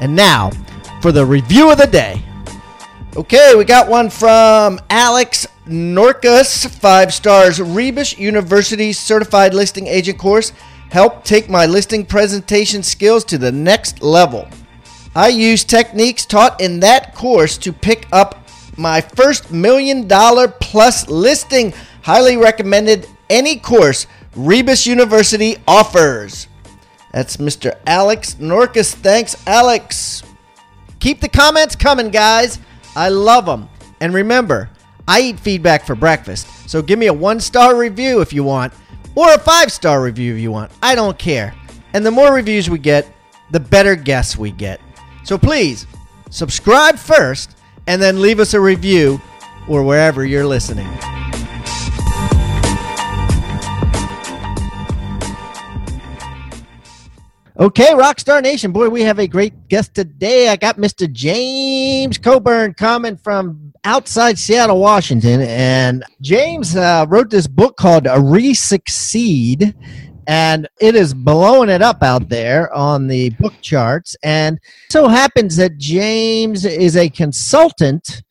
And now for the review of the day. Okay, we got one from Alex Norcas, five stars, Rebus University Certified Listing Agent course. Help take my listing presentation skills to the next level. I use techniques taught in that course to pick up my first million dollar plus listing. Highly recommended any course Rebus University offers. That's Mr. Alex Norcas. Thanks, Alex. Keep the comments coming, guys. I love them. And remember, I eat feedback for breakfast. So give me a one star review if you want, or a five star review if you want. I don't care. And the more reviews we get, the better guests we get. So please subscribe first and then leave us a review or wherever you're listening. Okay, Rockstar Nation, boy, we have a great guest today. I got Mr. James Colburn coming from outside Seattle, Washington, and James uh, wrote this book called Resucceed, and it is blowing it up out there on the book charts. And so happens that James is a consultant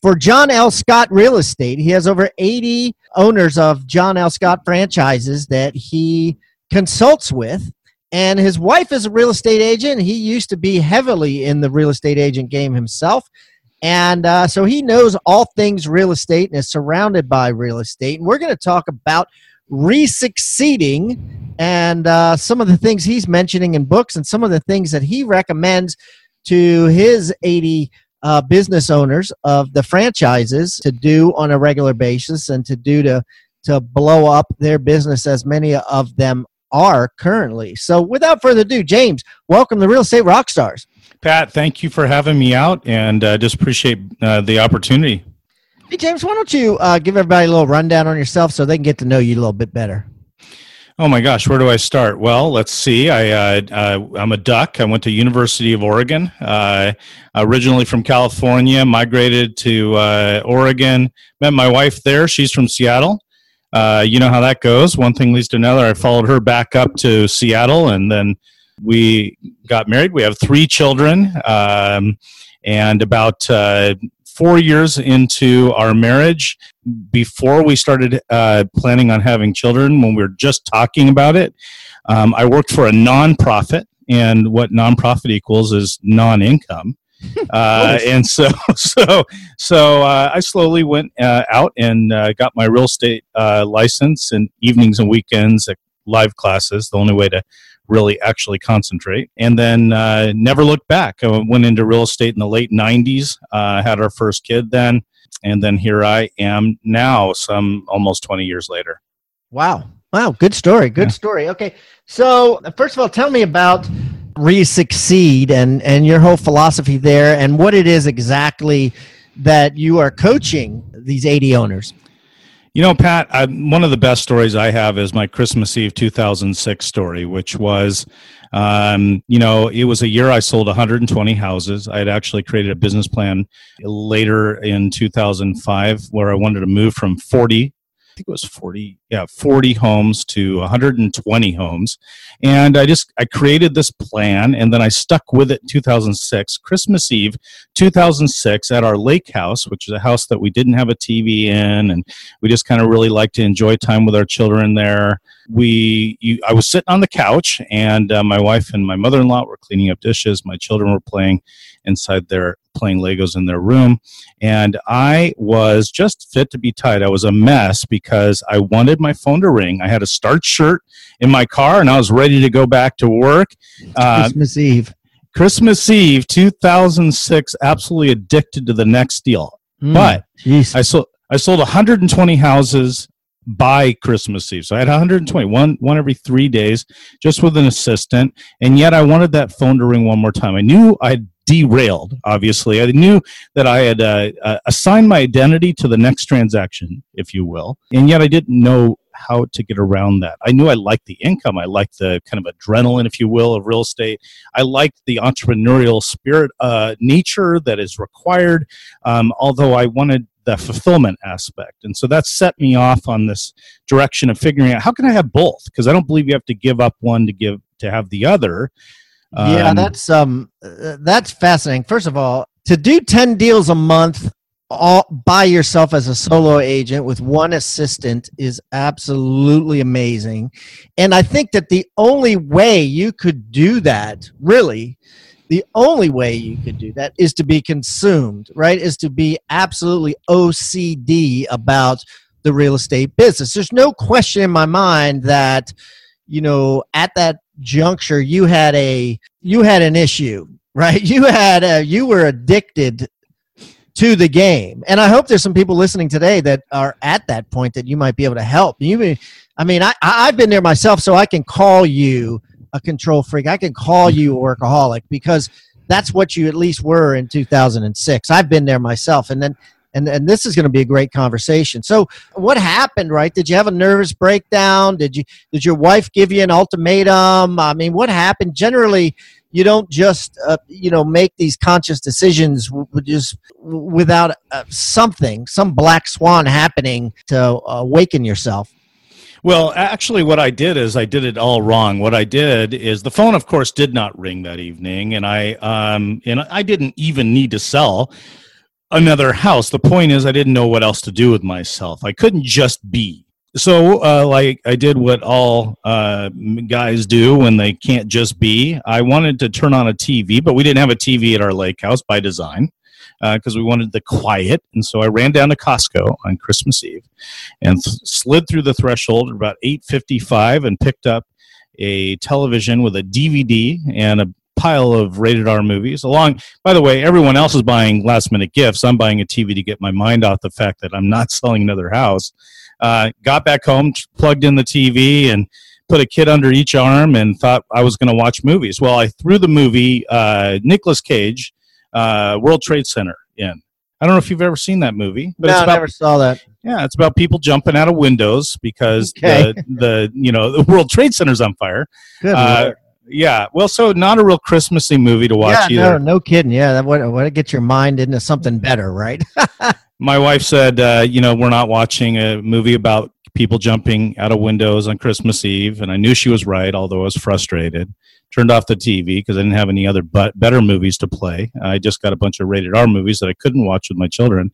for John L. Scott Real Estate. He has over 80 owners of John L. Scott franchises that he consults with and his wife is a real estate agent. He used to be heavily in the real estate agent game himself. And uh, so he knows all things real estate and is surrounded by real estate. And we're going to talk about resucceeding and uh, some of the things he's mentioning in books and some of the things that he recommends to his 80 uh, business owners of the franchises to do on a regular basis and to do to to blow up their business as many of them are currently. So, without further ado, James, welcome to Real Estate Rockstars. Pat, thank you for having me out, and uh, just appreciate uh, the opportunity. Hey, James, why don't you uh, give everybody a little rundown on yourself so they can get to know you a little bit better? Oh my gosh, where do I start? Well, let's see. I uh, uh, I'm a duck. I went to University of Oregon. Uh, originally from California, migrated to uh, Oregon. Met my wife there. She's from Seattle uh, you know how that goes. One thing leads to another. I followed her back up to Seattle, and then we got married. We have three children, um, and about uh, four years into our marriage, before we started uh, planning on having children, when we were just talking about it, um, I worked for a nonprofit, and what nonprofit equals is non-income. Uh, and so so so uh, I slowly went uh, out and uh, got my real estate uh, license and evenings and weekends at live classes. The only way to really actually concentrate, and then uh, never looked back. I went into real estate in the late '90s. had our first kid then, and then here I am now, some almost 20 years later. Wow. Wow, good story. Good yeah. story. Okay. So, first of all, tell me about Resucceed and and your whole philosophy there and what it is exactly that you are coaching these 80 owners? You know pat I, one of the best stories i have is my christmas eve 2006 story which was um, you know it was a year i sold 120 houses. I had actually created a business plan later in 2005 where i wanted to move from 40 think it was 40 yeah 40 homes to 120 homes. And i just i created this plan and then i stuck with it in 2006 christmas eve 2006 at our lake house which is a house that we didn't have a tv in and we just kind of really like to enjoy time with our children there. We you, i was sitting on the couch and uh, my wife and my mother-in-law were cleaning up dishes. My children were playing inside their playing Legos in their room. And I was just fit to be tied. I was a mess because I wanted my phone to ring. I had a start shirt in my car and I was ready to go back to work. Uh, Christmas Eve. Christmas Eve 2006, absolutely addicted to the next deal. Mm, but geez. I sold, I sold 120 houses by Christmas Eve. So I had 120, one, one every three days, just with an assistant. And yet I wanted that phone to ring one more time. I knew I'd derailed, obviously. I knew that I had uh, uh, assigned my identity to the next transaction, if you will. And yet I didn't know how to get around that. I knew I liked the income. I liked the kind of adrenaline, if you will, of real estate. I liked the entrepreneurial spirit, uh, nature that is required, um, although I wanted the fulfillment aspect. And so that set me off on this direction of figuring out how can I have both? Because I don't believe you have to give up one to give to have the other. Yeah, um, that's um uh, that's fascinating. First of all, to do 10 deals a month all by yourself as a solo agent with one assistant is absolutely amazing. And I think that the only way you could do that, really, the only way you could do that is to be consumed, right? Is to be absolutely OCD about the real estate business. There's no question in my mind that, you know, at that juncture you had a you had an issue right you had a, you were addicted to the game. And I hope there's some people listening today that are at that point that you might be able to help. You, I mean, I, I've been there myself, so I can call you a control freak. I can call you a workaholic because that's what you at least were in 2006. I've been there myself, and then and and this is going to be a great conversation. So, what happened? Right? Did you have a nervous breakdown? Did you did your wife give you an ultimatum? I mean, what happened? Generally, you don't just uh, you know make these conscious decisions just without uh, something some black swan happening to awaken yourself well, actually, what I did is I did it all wrong. What I did is the phone, of course, did not ring that evening, and I um, and I didn't even need to sell another house. The point is, I didn't know what else to do with myself. I couldn't just be so uh, like i did what all uh, guys do when they can't just be i wanted to turn on a tv but we didn't have a tv at our lake house by design because uh, we wanted the quiet and so i ran down to costco on christmas eve and th- slid through the threshold at about 8.55 and picked up a television with a dvd and a pile of rated R movies. Along, by the way, everyone else is buying last minute gifts. I'm buying a TV to get my mind off the fact that I'm not selling another house. Uh, got back home, plugged in the TV, and put a kid under each arm and thought I was going to watch movies. Well, I threw the movie uh, Nicolas Cage, uh, World Trade Center in. I don't know if you've ever seen that movie, but no, it's about, I never saw that. Yeah, it's about people jumping out of windows because okay. the the you know the World Trade Center's on fire. Good. Uh, yeah, well, so not a real Christmassy movie to watch yeah, either. No, no kidding. Yeah, that would, would get your mind into something better, right? my wife said, uh, you know, we're not watching a movie about people jumping out of windows on Christmas Eve, and I knew she was right, although I was frustrated. Turned off the TV because I didn't have any other but better movies to play. I just got a bunch of rated R movies that I couldn't watch with my children.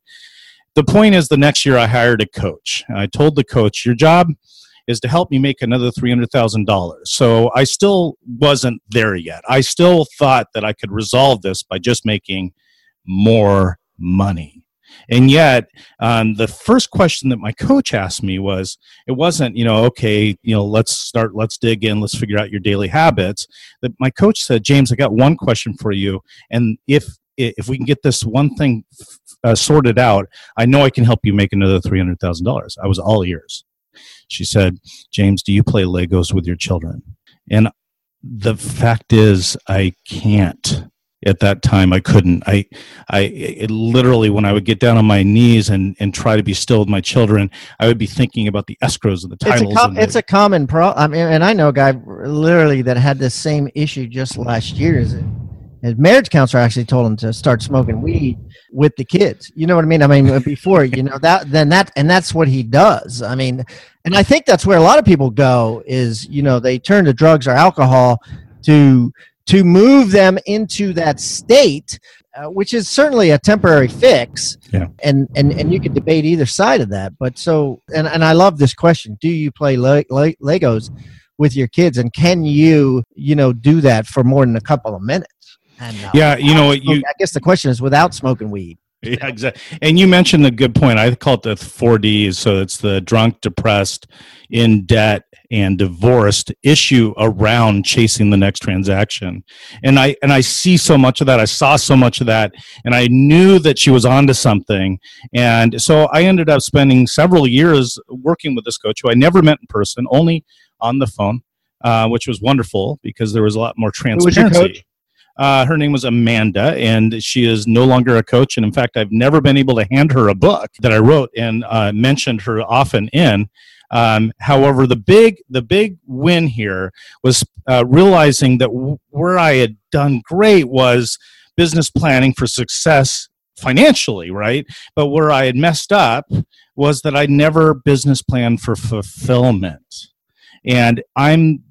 The point is, the next year I hired a coach. I told the coach, "Your job is to help me make another three hundred thousand dollars." So I still wasn't there yet. I still thought that I could resolve this by just making more money. And yet, um, the first question that my coach asked me was, it wasn't, you know, okay, you know, let's start, let's dig in, let's figure out your daily habits. That my coach said, James, I got one question for you, and if if we can get this one thing uh, sorted out, I know I can help you make another three hundred thousand dollars. I was all ears. She said, James, do you play Legos with your children? And the fact is, I can't. At that time i couldn't. I i it literally when i would get down on my knees and and try to be still with my children i would be thinking about the escrows and the titles it's a, com- it's a common problem i mean and i know a guy literally that had the same issue just last year his, his marriage counselor actually told him to start smoking weed with the kids you know what i mean i mean before you know that then that and that's what he does i mean and i think that's where a lot of people go is you know they turn to drugs or alcohol to to move them into that state, uh, which is certainly a temporary fix. Yeah. And, and, and you can debate either side of that. But so, and, and I love this question Do you play le- le- Legos with your kids? And can you, you know, do that for more than a couple of minutes? And, uh, yeah, you know, you, I guess the question is without smoking weed. Yeah, exactly. And you mentioned a good point. I call it the four Ds. So it's the drunk, depressed, in debt, and divorced issue around chasing the next transaction. And I and I see so much of that. I saw so much of that, and I knew that she was onto something. And so I ended up spending several years working with this coach who I never met in person, only on the phone, uh, which was wonderful because there was a lot more transparency. Uh, her name was Amanda, and she is no longer a coach. And in fact, I've never been able to hand her a book that I wrote and uh, mentioned her often in. Um, however, the big the big win here was uh, realizing that w- where I had done great was business planning for success financially, right? But where I had messed up was that I never business planned for fulfillment. And I'm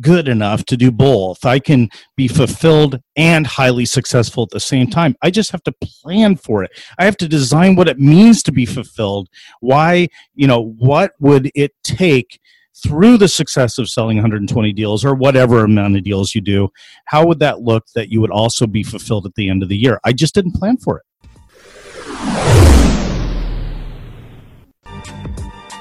good enough to do both. I can be fulfilled and highly successful at the same time. I just have to plan for it. I have to design what it means to be fulfilled. Why, you know, what would it take through the success of selling 120 deals or whatever amount of deals you do? How would that look that you would also be fulfilled at the end of the year? I just didn't plan for it.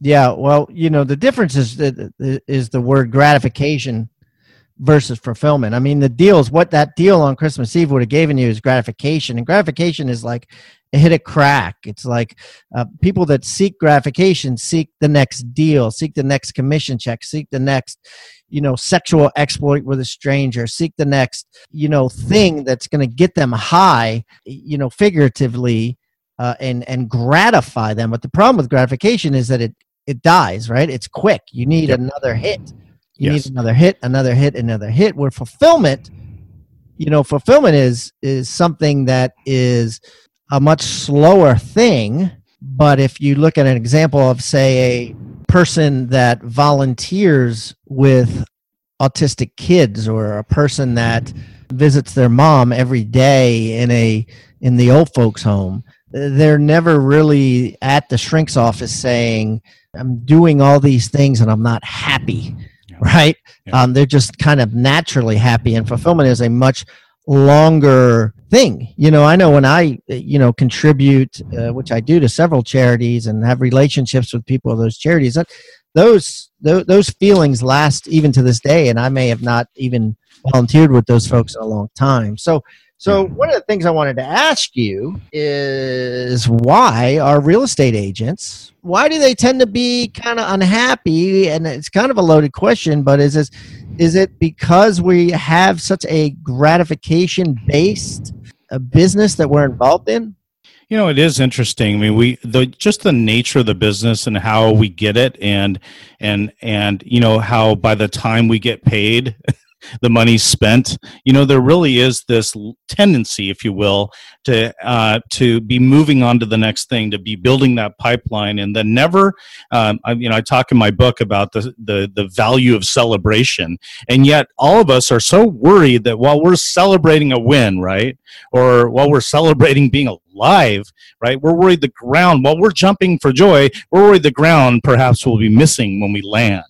Yeah, well, you know, the difference is the, is the word gratification versus fulfillment. I mean, the deals, what that deal on Christmas Eve would have given you is gratification, and gratification is like it hit a crack. It's like uh, people that seek gratification seek the next deal, seek the next commission check, seek the next, you know, sexual exploit with a stranger, seek the next, you know, thing that's going to get them high, you know, figuratively. Uh, and and gratify them. But the problem with gratification is that it it dies, right? It's quick. You need yep. another hit. You yes. need another hit, another hit, another hit. Where fulfillment, you know, fulfillment is is something that is a much slower thing. But if you look at an example of, say, a person that volunteers with autistic kids or a person that visits their mom every day in a in the old folks home they're never really at the shrink's office saying I'm doing all these things and I'm not happy, yeah. right? Yeah. Um, they're just kind of naturally happy, and fulfillment is a much longer thing. You know, I know when I, you know, contribute, uh, which I do to several charities and have relationships with people of those charities, that those, those those feelings last even to this day, and I may have not even volunteered with those folks in a long time. So so, one of the things I wanted to ask you is why are real estate agents, why do they tend to be kind of unhappy? And it's kind of a loaded question, but is this, is it because we have such a gratification based uh, business that we're involved in? You know, it is interesting. I mean, we the just the nature of the business and how we get it, and and and you know how by the time we get paid, the money's spent. You know, there really is this tendency, if you will, to uh, to be moving on to the next thing, to be building that pipeline, and then never. Um, I, you know, I talk in my book about the, the the value of celebration, and yet all of us are so worried that while we're celebrating a win, right, or while we're celebrating being alive, right, we're worried the ground. While we're jumping for joy, we're worried the ground perhaps will be missing when we land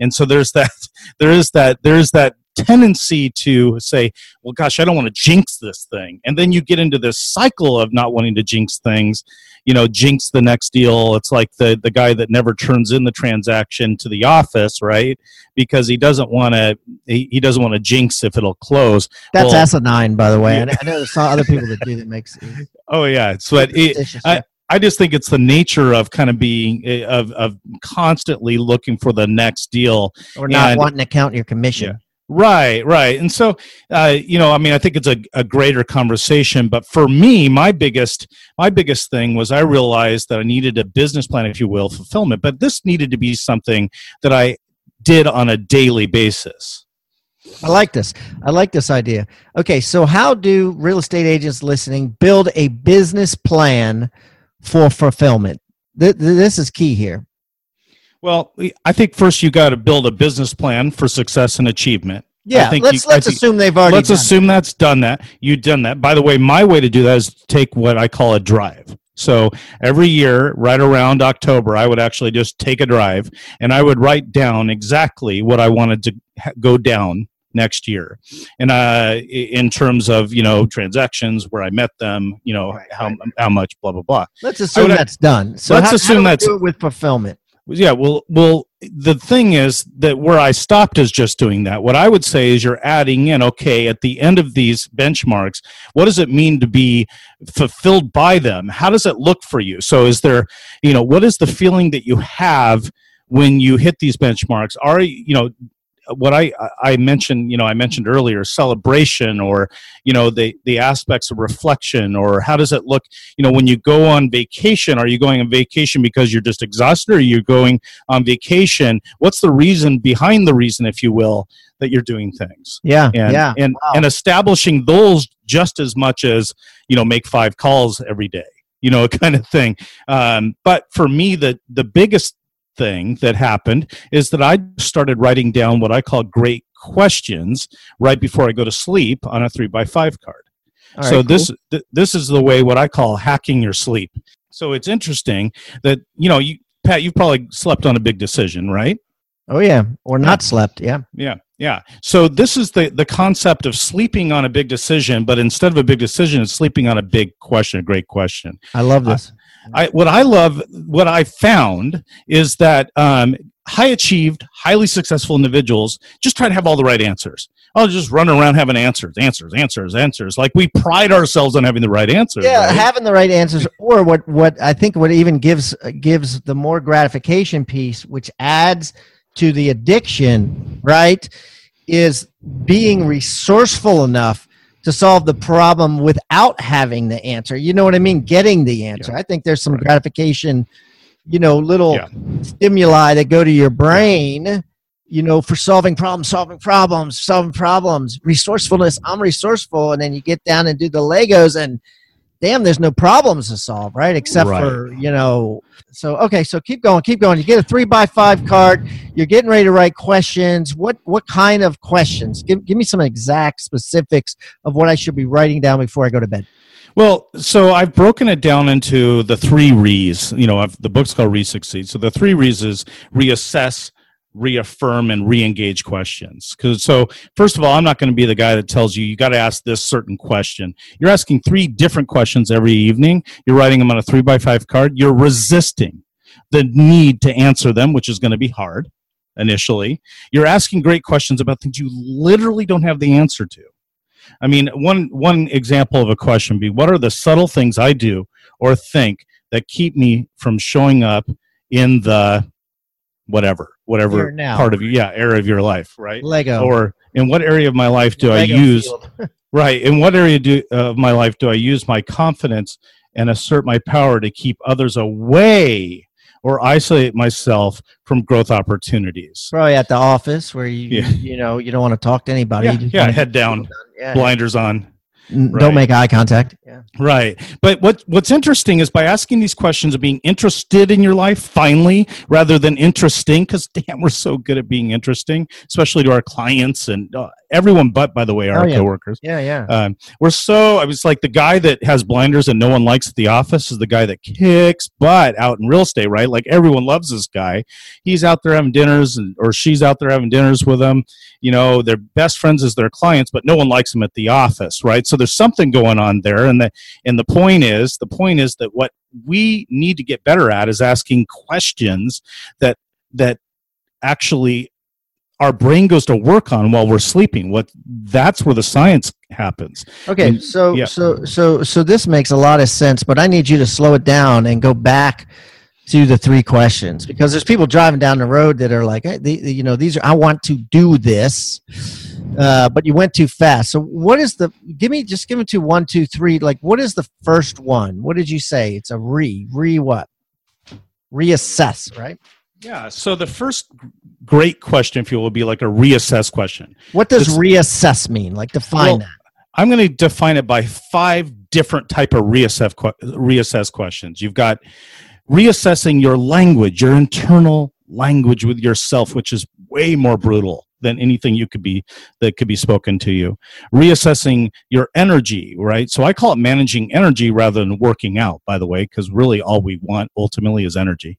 and so there's that there is that there is that tendency to say, well, gosh, I don't want to jinx this thing. And then you get into this cycle of not wanting to jinx things, you know, jinx the next deal. It's like the, the guy that never turns in the transaction to the office, right? Because he doesn't want to, he, he doesn't want to jinx if it'll close. That's well, asinine, by the way. Yeah. I know there's some other people that do that makes. Oh yeah. So it, I, I just think it's the nature of kind of being eh, of of constantly looking for the next deal or not and, wanting to count your commission. Yeah. Right, right. And so, uh, you know, I mean, I think it's a, a greater conversation. But for me, my biggest my biggest thing was I realized that I needed a business plan, if you will, fulfillment. But this needed to be something that I did on a daily basis. I like this. I like this idea. Okay, so how do real estate agents listening build a business plan for fulfillment. Th- this is key here. Well, I think first you got to build a business plan for success and achievement. Yeah, let's you, let's assume they've already. Let's assume it. that's done that. You've done that. By the way, my way to do that is take what I call a drive. So every year, right around October, I would actually just take a drive and I would write down exactly what I wanted to go down next year. And uh in terms of you know transactions where i met them you know right, how, right. how much blah blah blah. Let's assume that's done. So let's how, assume how that's with fulfillment? Yeah well well the thing is that where i stopped is just doing that. What i would say is you're adding in okay at the end of these benchmarks what does it mean to be fulfilled by them? How does it look for you? So is there you know what is the feeling that you have when you hit these benchmarks? Are you know what I I mentioned, you know, I mentioned earlier, celebration or you know the the aspects of reflection or how does it look, you know, when you go on vacation? Are you going on vacation because you're just exhausted, or you're you going on vacation? What's the reason behind the reason, if you will, that you're doing things? Yeah, and, yeah, and wow. and establishing those just as much as you know make five calls every day you know, kind of thing. Um, but for me, the the biggest thing that happened is that I started writing down what I call great questions right before I go to sleep on a three by five card. All so right, this cool. th- this is the way what I call hacking your sleep. So it's interesting that you know you Pat, you've probably slept on a big decision, right? Oh yeah, or not slept. Yeah, yeah, yeah. So this is the the concept of sleeping on a big decision, but instead of a big decision, it's sleeping on a big question, a great question. I love uh, this. I, what I love, what I found is that um, high achieved, highly successful individuals just try to have all the right answers. I'll just run around having answers, answers, answers, answers. Like we pride ourselves on having the right answers. Yeah, right? having the right answers, or what what I think what even gives gives the more gratification piece, which adds to the addiction, right, is being resourceful enough to solve the problem without having the answer. You know what I mean? Getting the answer. Yeah. I think there's some right. gratification, you know, little yeah. stimuli that go to your brain, you know, for solving problems, solving problems, solving problems, resourcefulness. I'm resourceful. And then you get down and do the Legos and damn, there's no problems to solve, right? Except right. for, you know, so okay, so keep going, keep going. You get a three by five card, you're getting ready to write questions. What what kind of questions? Give give me some exact specifics of what I should be writing down before I go to bed. Well, so I've broken it down into the three re's. You know, I've, the book's called Re Succeed. So the three re's is reassess, reaffirm and re-engage questions. Because so first of all i'm not going to be the guy that tells you you got to ask this certain question. You're asking three different questions every evening. You're writing them on a three by five card. You're resisting the need to answer them which is going to be hard initially. You're asking great questions about things you literally don't have the answer to. I mean one one example of a question be what are the subtle things i do or think that keep me from showing up in the whatever whatever part of yeah area of your life right? Lego. Or in what area of my life do lego i use right in what area do, of my life do i use my confidence and assert my power to keep others away or isolate myself from growth opportunities? Probably at the office where you yeah. you know you don't want to talk to anybody. Yeah, yeah head down. yeah, blinders on Right. Don't make eye contact. Yeah. Right. But what what's interesting is by asking these questions of being interested in your life finally rather than interesting cuz damn we're so good at being interesting, especially to our clients and uh, everyone but by the way our Oh, yeah. coworkers. Yeah, yeah. Um, we're so I was like the guy that has blinders and no one likes at the office is the guy that kicks butt out in real estate, right? Like everyone loves this guy. He's out there having dinners and or she's out there having dinners with them. You know, their best friends is their clients, but no one likes them at the office, right? So there's something going on there. And the and the point is the point is that what we need to get better at is asking questions that that actually our brain goes to work on while we're sleeping what that's where the science happens Okay, And- so yeah. so so so this makes a lot of sense, but I need you to slow it down and go back to the three questions because there's people driving down the road that are like, hey, the, the- you know, these are I want to do this, uh, but you went too fast. So what is the? Give me just give me to one, two, three. Like, what is the first one? What did you say? It's a re re what? Reassess, right? yeah so the first great question if you will be like a reassess question What does This- reassess mean? Like define Well, that. i'm going to define it by five different type of reassess reassess questions you've got reassessing your language your internal language with yourself which is way more brutal than anything you could be that could be spoken to you reassessing your energy right so i call it managing energy rather than working out by the way because really all we want ultimately is energy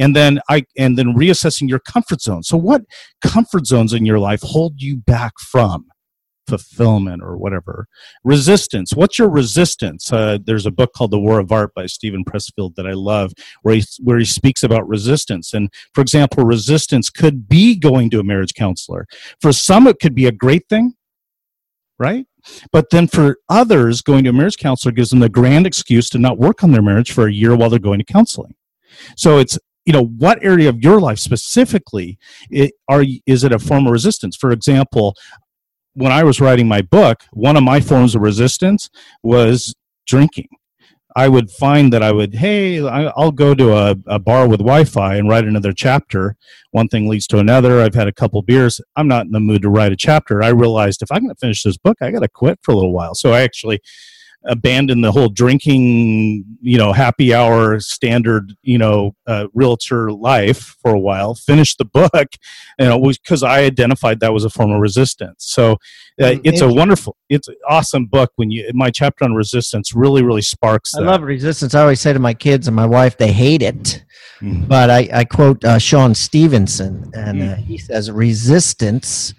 And then i and then reassessing your comfort zone. So what comfort zones in your life hold you back from fulfillment or whatever? Resistance. What's your resistance? Uh, there's a book called the war of art by steven pressfield that i love where he where he speaks about resistance. And for example resistance could be going to a marriage counselor. For some it could be a great thing right? But then for others going to a marriage counselor gives them the grand excuse to not work on their marriage for a year while they're going to counseling. So it's you know what area of your life specifically it, are is it a form of resistance? For example when i was writing my book one of my forms of resistance was drinking. I would find that i would hey i'll go to a, a bar with wi-fi and write another chapter. One thing leads to another. I've had a couple beers. I'm not in the mood to write a chapter. I realized if i'm going to finish this book i got to quit for a little while. So i actually abandon the whole drinking, you know, happy hour standard, you know, uh, realtor life for a while. Finished the book, you know, because I identified that was a form of resistance. So uh, Mm, it's a wonderful, it's an awesome book. When you my chapter on resistance really, really sparks I love resistance. I always say to my kids and my wife, they hate it. Mhm. But I, I quote uh, Sean Stephenson, and uh, he says, resistance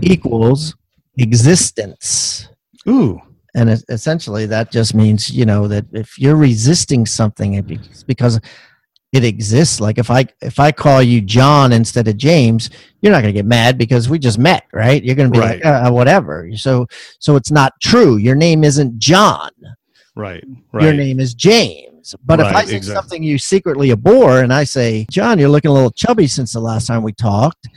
equals existence. Ooh, And es- essentially, that just means, you know, that if you're resisting something, it's because it exists. Like if I if I call you John instead of James, you're not going to get mad because we just met, right? You're going to be like, uh, whatever. So so it's not true. Your name isn't John. right, right. your name is James. But if I say exactly. something you secretly abhor and I say, John, you're looking a little chubby since the last time we talked,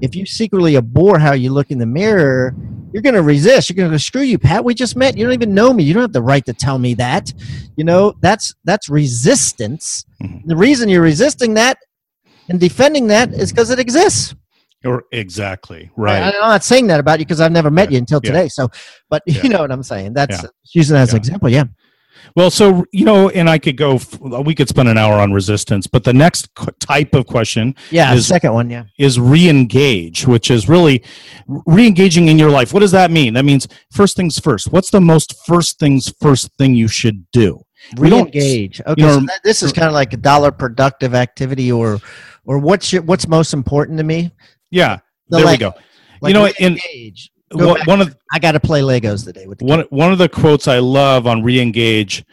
if you secretly abhor how you look in the mirror, you're going to resist. You're going to go, screw you, Pat. We just met. You don't even know me. You don't have the right to tell me that. You know, that's that's resistance. Mhm. The reason you're resisting that and defending that is because it exists. Or exactly right. I'm not saying that about you because I've never met Yeah, you until yeah. today. So, but Yeah. you know what I'm saying. That's Yeah. using that as an example. Yeah. Well, so you know, and I could go. We could spend an hour on resistance, but the next type of question, yeah, is, second one, yeah, is re-engage, which is really re-engaging in your life. What does that mean? That means first things first. What's the most first things first thing you should do? Re-engage. Okay, you know, so this is kind of like a dollar productive activity, or or what's your, what's most important to me? Yeah, the there we go. Like you know, in one of I got to play Legos today with one. One of the quotes I love on Reengage,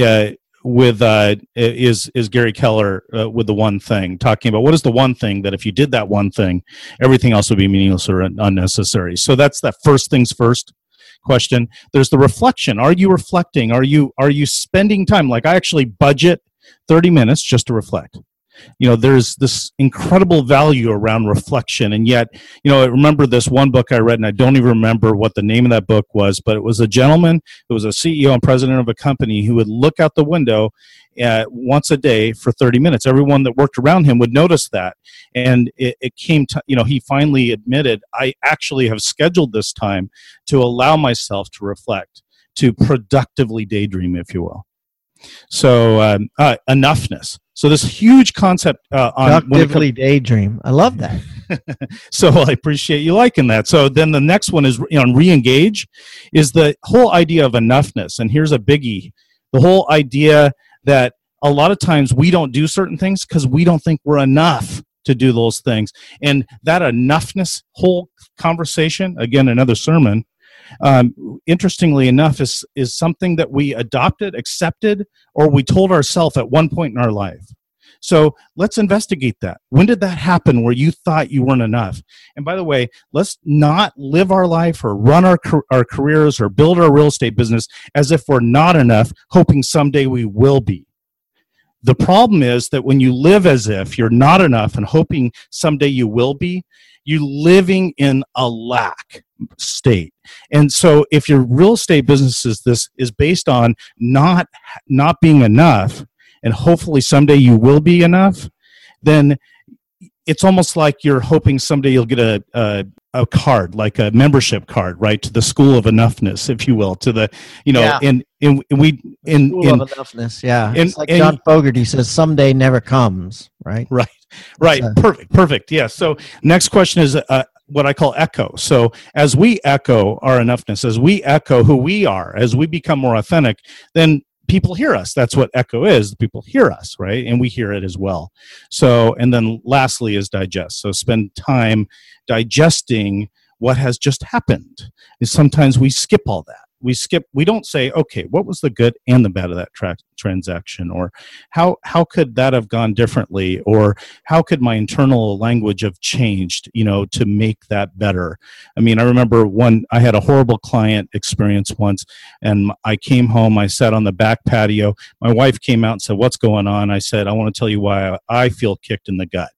uh, with uh, is is Gary Keller uh, with the one thing talking about what is the one thing that if you did that one thing, everything else would be meaningless or unnecessary. So that's that first things first question. There's the reflection. Are you reflecting? Are you are you spending time? Like I actually budget 30 minutes just to reflect you know there's this incredible value around reflection. And yet you know i remember this one book i read and i don't even remember what the name of that book was but it was a gentleman who was a ceo and president of a company who would look out the window uh, once a day for 30 minutes. Everyone that worked around him would notice that. And it, it came to you know he finally admitted i actually have scheduled this time to allow myself to reflect to productively daydream if you will. So um, uh, enoughness so this huge concept uh, on productively daydream. I love that. so I appreciate you liking that. So then the next one is on re-engage, is the whole idea of enoughness. And here's a biggie: the whole idea that a lot of times we don't do certain things because we don't think we're enough to do those things. And that enoughness whole conversation, again, another sermon, um, interestingly enough, is, is something that we adopted, accepted, or we told ourselves at one point in our life. So let's investigate that. When did that happen where you thought you weren't enough? And by the way, let's not live our life or run our, our careers or build our real estate business as if we're not enough, hoping someday we will be. The problem is that when you live as if you're not enough and hoping someday you will be, you're living in a lack state. And so if your real estate business is this is based on not not being enough and hopefully someday you will be enough, then it's almost like you're hoping someday you'll get a, a, a card, like a membership card, right, to the school of enoughness, if you will, to the, you know, yeah. and, and we, in, school in, of enoughness, yeah. And, it's like and, John Fogerty says, someday never comes, right? Right, right. Perfect, perfect. Yeah. So next question is uh, what I call echo. So as we echo our enoughness, as we echo who we are, as we become more authentic, then people hear us that's what echo is people hear us right and we hear it as well so and then lastly is digest so spend time digesting what has just happened is sometimes we skip all that we skip we don't say okay what was the good and the bad of that tra- transaction? or how how could that have gone differently? or how could my internal language have changed you know to make that better? I mean i remember one i had a horrible client experience once and i came home i sat on the back patio my wife came out and said what's going on? I said i want to tell you why i feel kicked in the gut.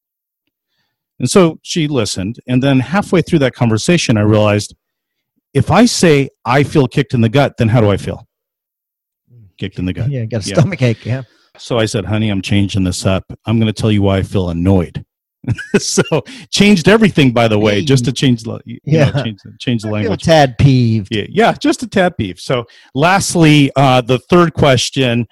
And so she listened and then halfway through that conversation i realized if I say I feel kicked in the gut, then how do I feel? Kicked in the gut. Yeah, got a yeah. stomach ache. Yeah. So I said, honey, I'm changing this up. I'm going to tell you why I feel annoyed. so changed everything, by the way, just to change the yeah know, change, change the language. tad peeved. Yeah, yeah, just a tad peeve. So, lastly, uh, the third question,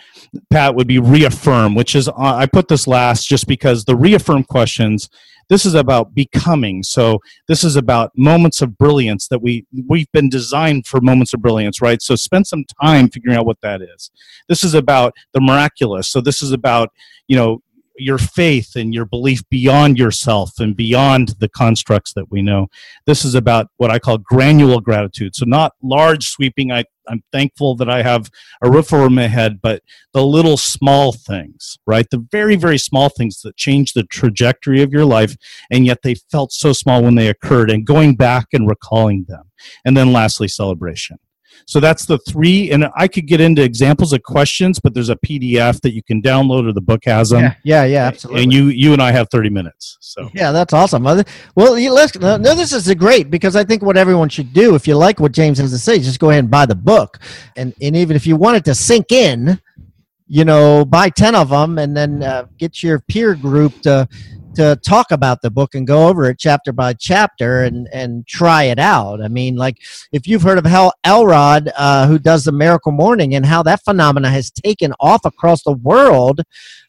Pat, would be reaffirm, which is uh, I put this last just because the reaffirm questions this is about becoming. So this is about moments of brilliance that we we've been designed for moments of brilliance, right? So spend some time figuring out what that is. This is about the miraculous. So this is about, you know, your faith and your belief beyond yourself and beyond the constructs that we know. This is about what I call granular gratitude. So, not large, sweeping, I, I'm thankful that I have a roof over my head, but the little small things, right? The very, very small things that change the trajectory of your life, and yet they felt so small when they occurred, and going back and recalling them. And then, lastly, celebration. So that's the three. And I could get into examples of questions, but there's a PDF that you can download or the book has them. Yeah, yeah, yeah absolutely. And you you and I have 30 minutes. So yeah, that's awesome. Well, let's, no, this is great because I think what everyone should do, if you like what James has to say, just go ahead and buy the book. And, and even if you want it to sink in, you know, buy 10 of them and then uh, get your peer group to to talk about the book and go over it chapter by chapter and and try it out. I mean, like if you've heard of Hal Elrod, uh, who does the Miracle Morning, and how that phenomena has taken off across the world.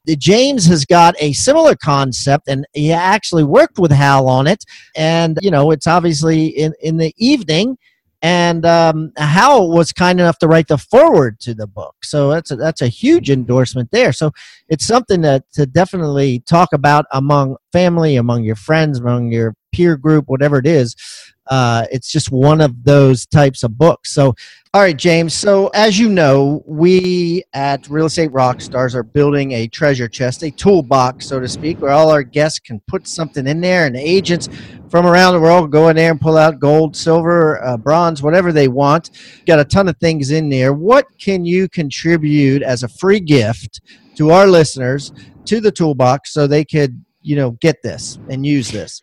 James has got a similar concept, and he actually worked with Hal on it. And you know, it's obviously in in the evening and um, Hal was kind enough to write the foreword to the book. So that's a, that's a huge endorsement there. So it's something that to definitely talk about among family, among your friends, among your peer group, whatever it is. Uh, it's just one of those types of books. So, all right, James. So, as you know, we at Real Estate Rockstars are building a treasure chest, a toolbox, so to speak, where all our guests can put something in there, and agents from around the world go in there and pull out gold, silver, uh, bronze, whatever they want. Got a ton of things in there. What can you contribute as a free gift to our listeners to the toolbox so they could you know get this and use this.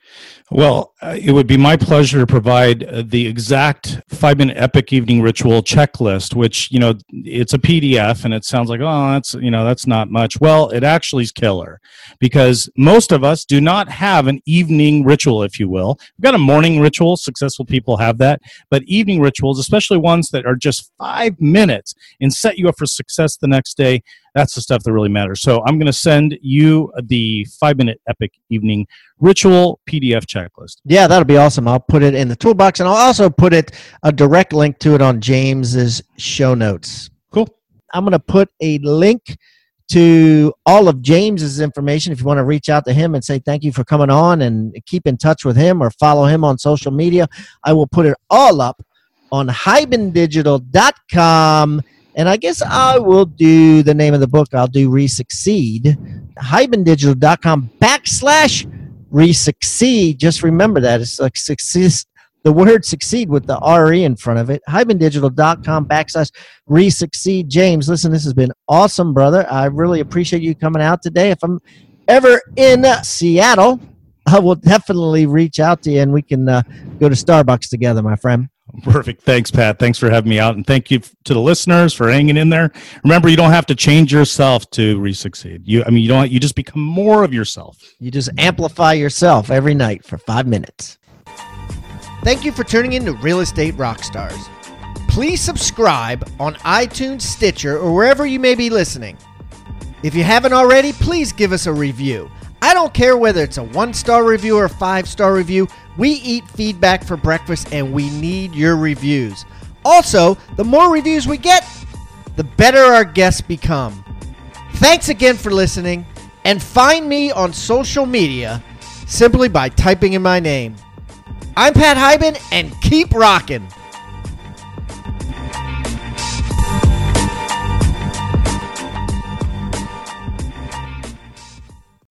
Well uh, it would be my pleasure to provide uh, the exact five minute epic evening ritual checklist which you know it's a pdf and it sounds like oh that's you know that's not much. Well it actually is killer because most of us do not have an evening ritual if you will. We've got a morning ritual. Successful people have that. But evening rituals especially ones that are just five minutes and set you up for success the next day that's the stuff that really matters. So I'm going to send you the five minute epic evening ritual PDF checklist. Yeah, that'll be awesome. I'll put it in the toolbox and I'll also put it a direct link to it on James's show notes. Cool. I'm going to put a link to all of James's information if you want to reach out to him and say thank you for coming on and keep in touch with him or follow him on social media. I will put it all up on hibandigital.com and I guess I will do the name of the book. I'll do Resucceed. HibanDigital.com backslash Resucceed. Just remember that. It's like success. The word succeed with the RE in front of it. HibanDigital.com backslash Resucceed. James, listen, this has been awesome, brother. I really appreciate you coming out today. If I'm ever in Seattle, I will definitely reach out to you and we can uh, go to Starbucks together, my friend. Perfect. Thanks, Pat. Thanks for having me out. And thank you to the listeners for hanging in there. Remember, you don't have to change yourself to resucceed. You, I mean, you don't, you just become more of yourself. You just amplify yourself every night for five minutes. Thank you for tuning in to Real Estate Rockstars. Please subscribe on iTunes, Stitcher, or wherever you may be listening. If you haven't already, please give us a review. I don't care whether it's a one star review or a five star review. We eat feedback for breakfast and we need your reviews. Also, the more reviews we get, the better our guests become. Thanks again for listening, and find me on social media simply by typing in my name. I'm Pat Hiban, and keep rocking.